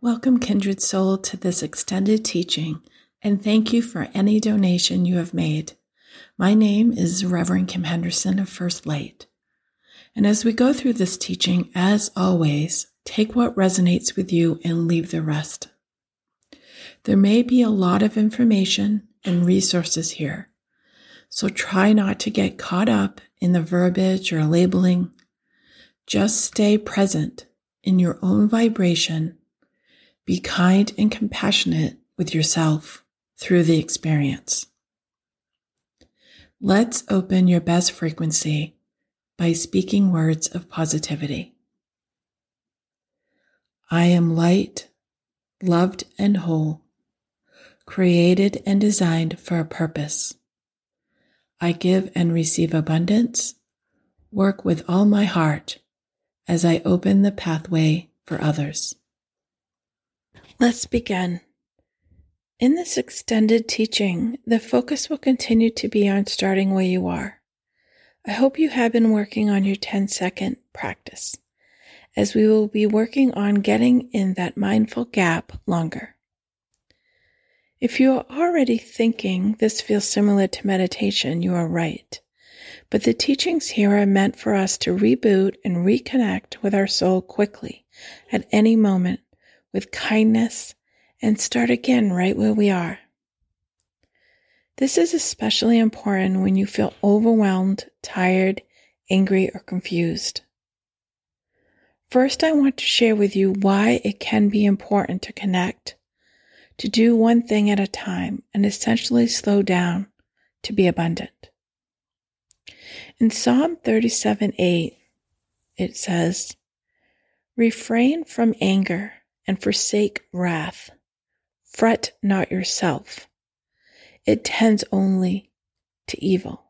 Welcome, kindred soul, to this extended teaching, and thank you for any donation you have made. My name is Reverend Kim Henderson of First Light. And as we go through this teaching, as always, take what resonates with you and leave the rest. There may be a lot of information and resources here, so try not to get caught up in the verbiage or labeling. Just stay present in your own vibration. Be kind and compassionate with yourself through the experience. Let's open your best frequency by speaking words of positivity. I am light, loved and whole, created and designed for a purpose. I give and receive abundance, work with all my heart as I open the pathway for others. Let's begin. In this extended teaching, the focus will continue to be on starting where you are. I hope you have been working on your 10 second practice, as we will be working on getting in that mindful gap longer. If you are already thinking this feels similar to meditation, you are right. But the teachings here are meant for us to reboot and reconnect with our soul quickly at any moment with kindness and start again right where we are. This is especially important when you feel overwhelmed, tired, angry, or confused. First, I want to share with you why it can be important to connect, to do one thing at a time, and essentially slow down to be abundant. In Psalm 37 8, it says, Refrain from anger and forsake wrath. Fret not yourself. It tends only to evil.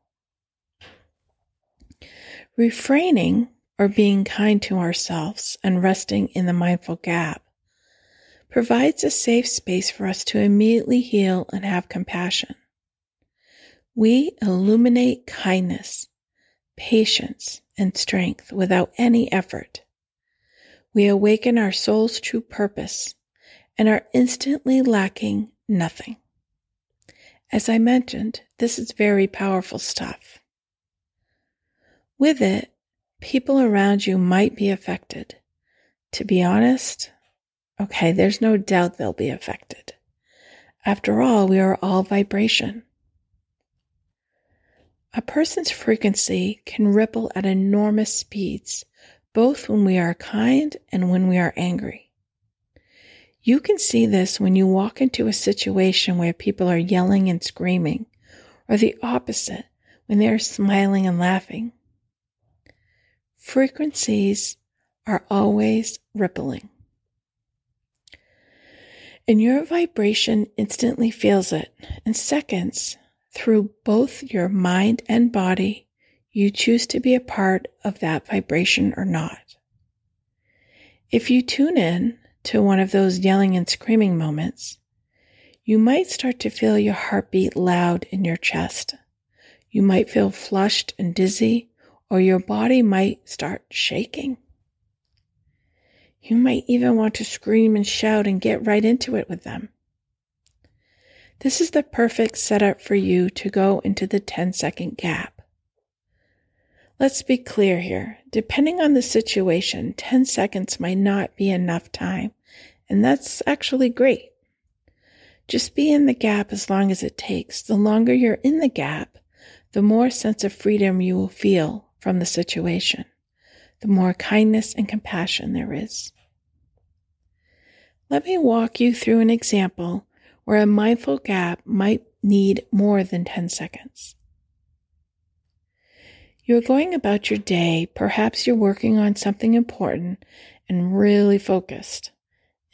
Refraining or being kind to ourselves and resting in the mindful gap provides a safe space for us to immediately heal and have compassion. We illuminate kindness, patience, and strength without any effort we awaken our soul's true purpose and are instantly lacking nothing. As I mentioned, this is very powerful stuff. With it, people around you might be affected. To be honest, okay, there's no doubt they'll be affected. After all, we are all vibration. A person's frequency can ripple at enormous speeds both when we are kind and when we are angry. You can see this when you walk into a situation where people are yelling and screaming, or the opposite when they are smiling and laughing. Frequencies are always rippling. And your vibration instantly feels it in seconds through both your mind and body you choose to be a part of that vibration or not. If you tune in to one of those yelling and screaming moments, you might start to feel your heartbeat loud in your chest. You might feel flushed and dizzy, or your body might start shaking. You might even want to scream and shout and get right into it with them. This is the perfect setup for you to go into the 10 second gap. Let's be clear here. Depending on the situation, 10 seconds might not be enough time, and that's actually great. Just be in the gap as long as it takes. The longer you're in the gap, the more sense of freedom you will feel from the situation, the more kindness and compassion there is. Let me walk you through an example where a mindful gap might need more than 10 seconds. You're going about your day, perhaps you're working on something important and really focused,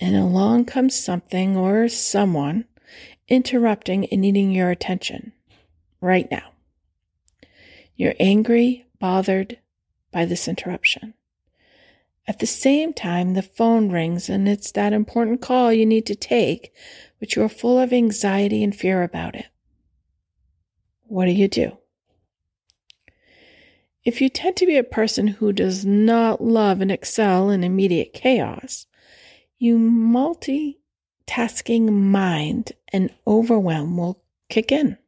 and along comes something or someone interrupting and needing your attention right now. You're angry, bothered by this interruption. At the same time, the phone rings and it's that important call you need to take, but you're full of anxiety and fear about it. What do you do? If you tend to be a person who does not love and excel in immediate chaos, you multitasking mind and overwhelm will kick in.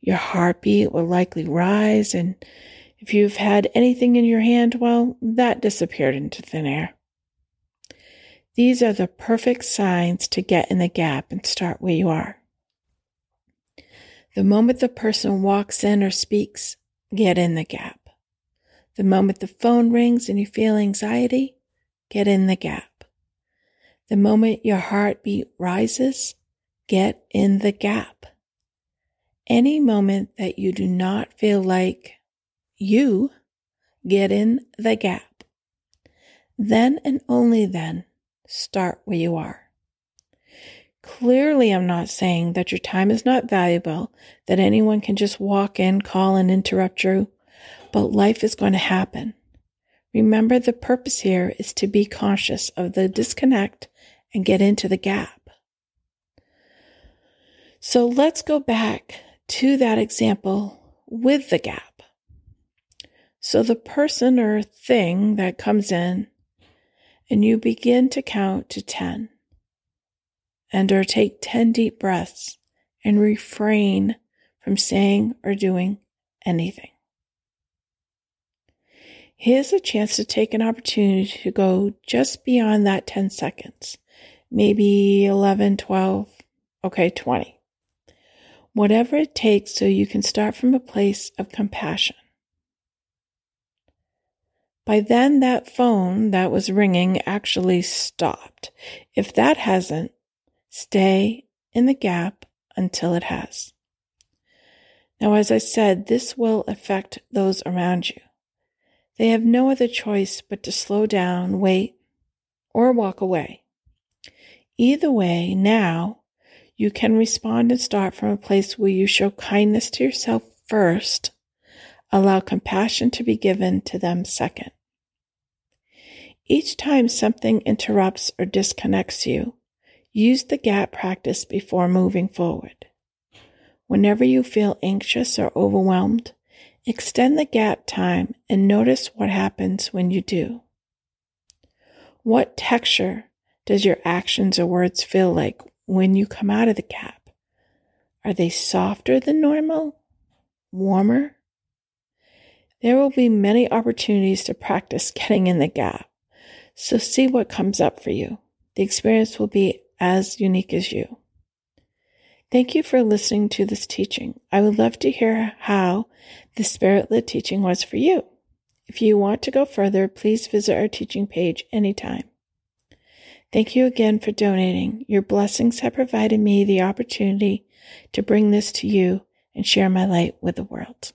Your heartbeat will likely rise, and if you've had anything in your hand, well, that disappeared into thin air. These are the perfect signs to get in the gap and start where you are. The moment the person walks in or speaks, get in the gap. The moment the phone rings and you feel anxiety, get in the gap. The moment your heartbeat rises, get in the gap. Any moment that you do not feel like you, get in the gap. Then and only then, start where you are. Clearly, I'm not saying that your time is not valuable, that anyone can just walk in, call, and interrupt you, but life is going to happen. Remember, the purpose here is to be conscious of the disconnect and get into the gap. So let's go back to that example with the gap. So the person or thing that comes in, and you begin to count to 10 and or take 10 deep breaths and refrain from saying or doing anything. Here's a chance to take an opportunity to go just beyond that 10 seconds, maybe 11, 12, okay, 20. Whatever it takes so you can start from a place of compassion. By then, that phone that was ringing actually stopped. If that hasn't, stay in the gap until it has. Now, as I said, this will affect those around you. They have no other choice but to slow down, wait, or walk away. Either way, now you can respond and start from a place where you show kindness to yourself first, allow compassion to be given to them second. Each time something interrupts or disconnects you, use the gap practice before moving forward. Whenever you feel anxious or overwhelmed, Extend the gap time and notice what happens when you do. What texture does your actions or words feel like when you come out of the gap? Are they softer than normal? Warmer? There will be many opportunities to practice getting in the gap, so see what comes up for you. The experience will be as unique as you. Thank you for listening to this teaching. I would love to hear how the Spirit led teaching was for you. If you want to go further, please visit our teaching page anytime. Thank you again for donating. Your blessings have provided me the opportunity to bring this to you and share my light with the world.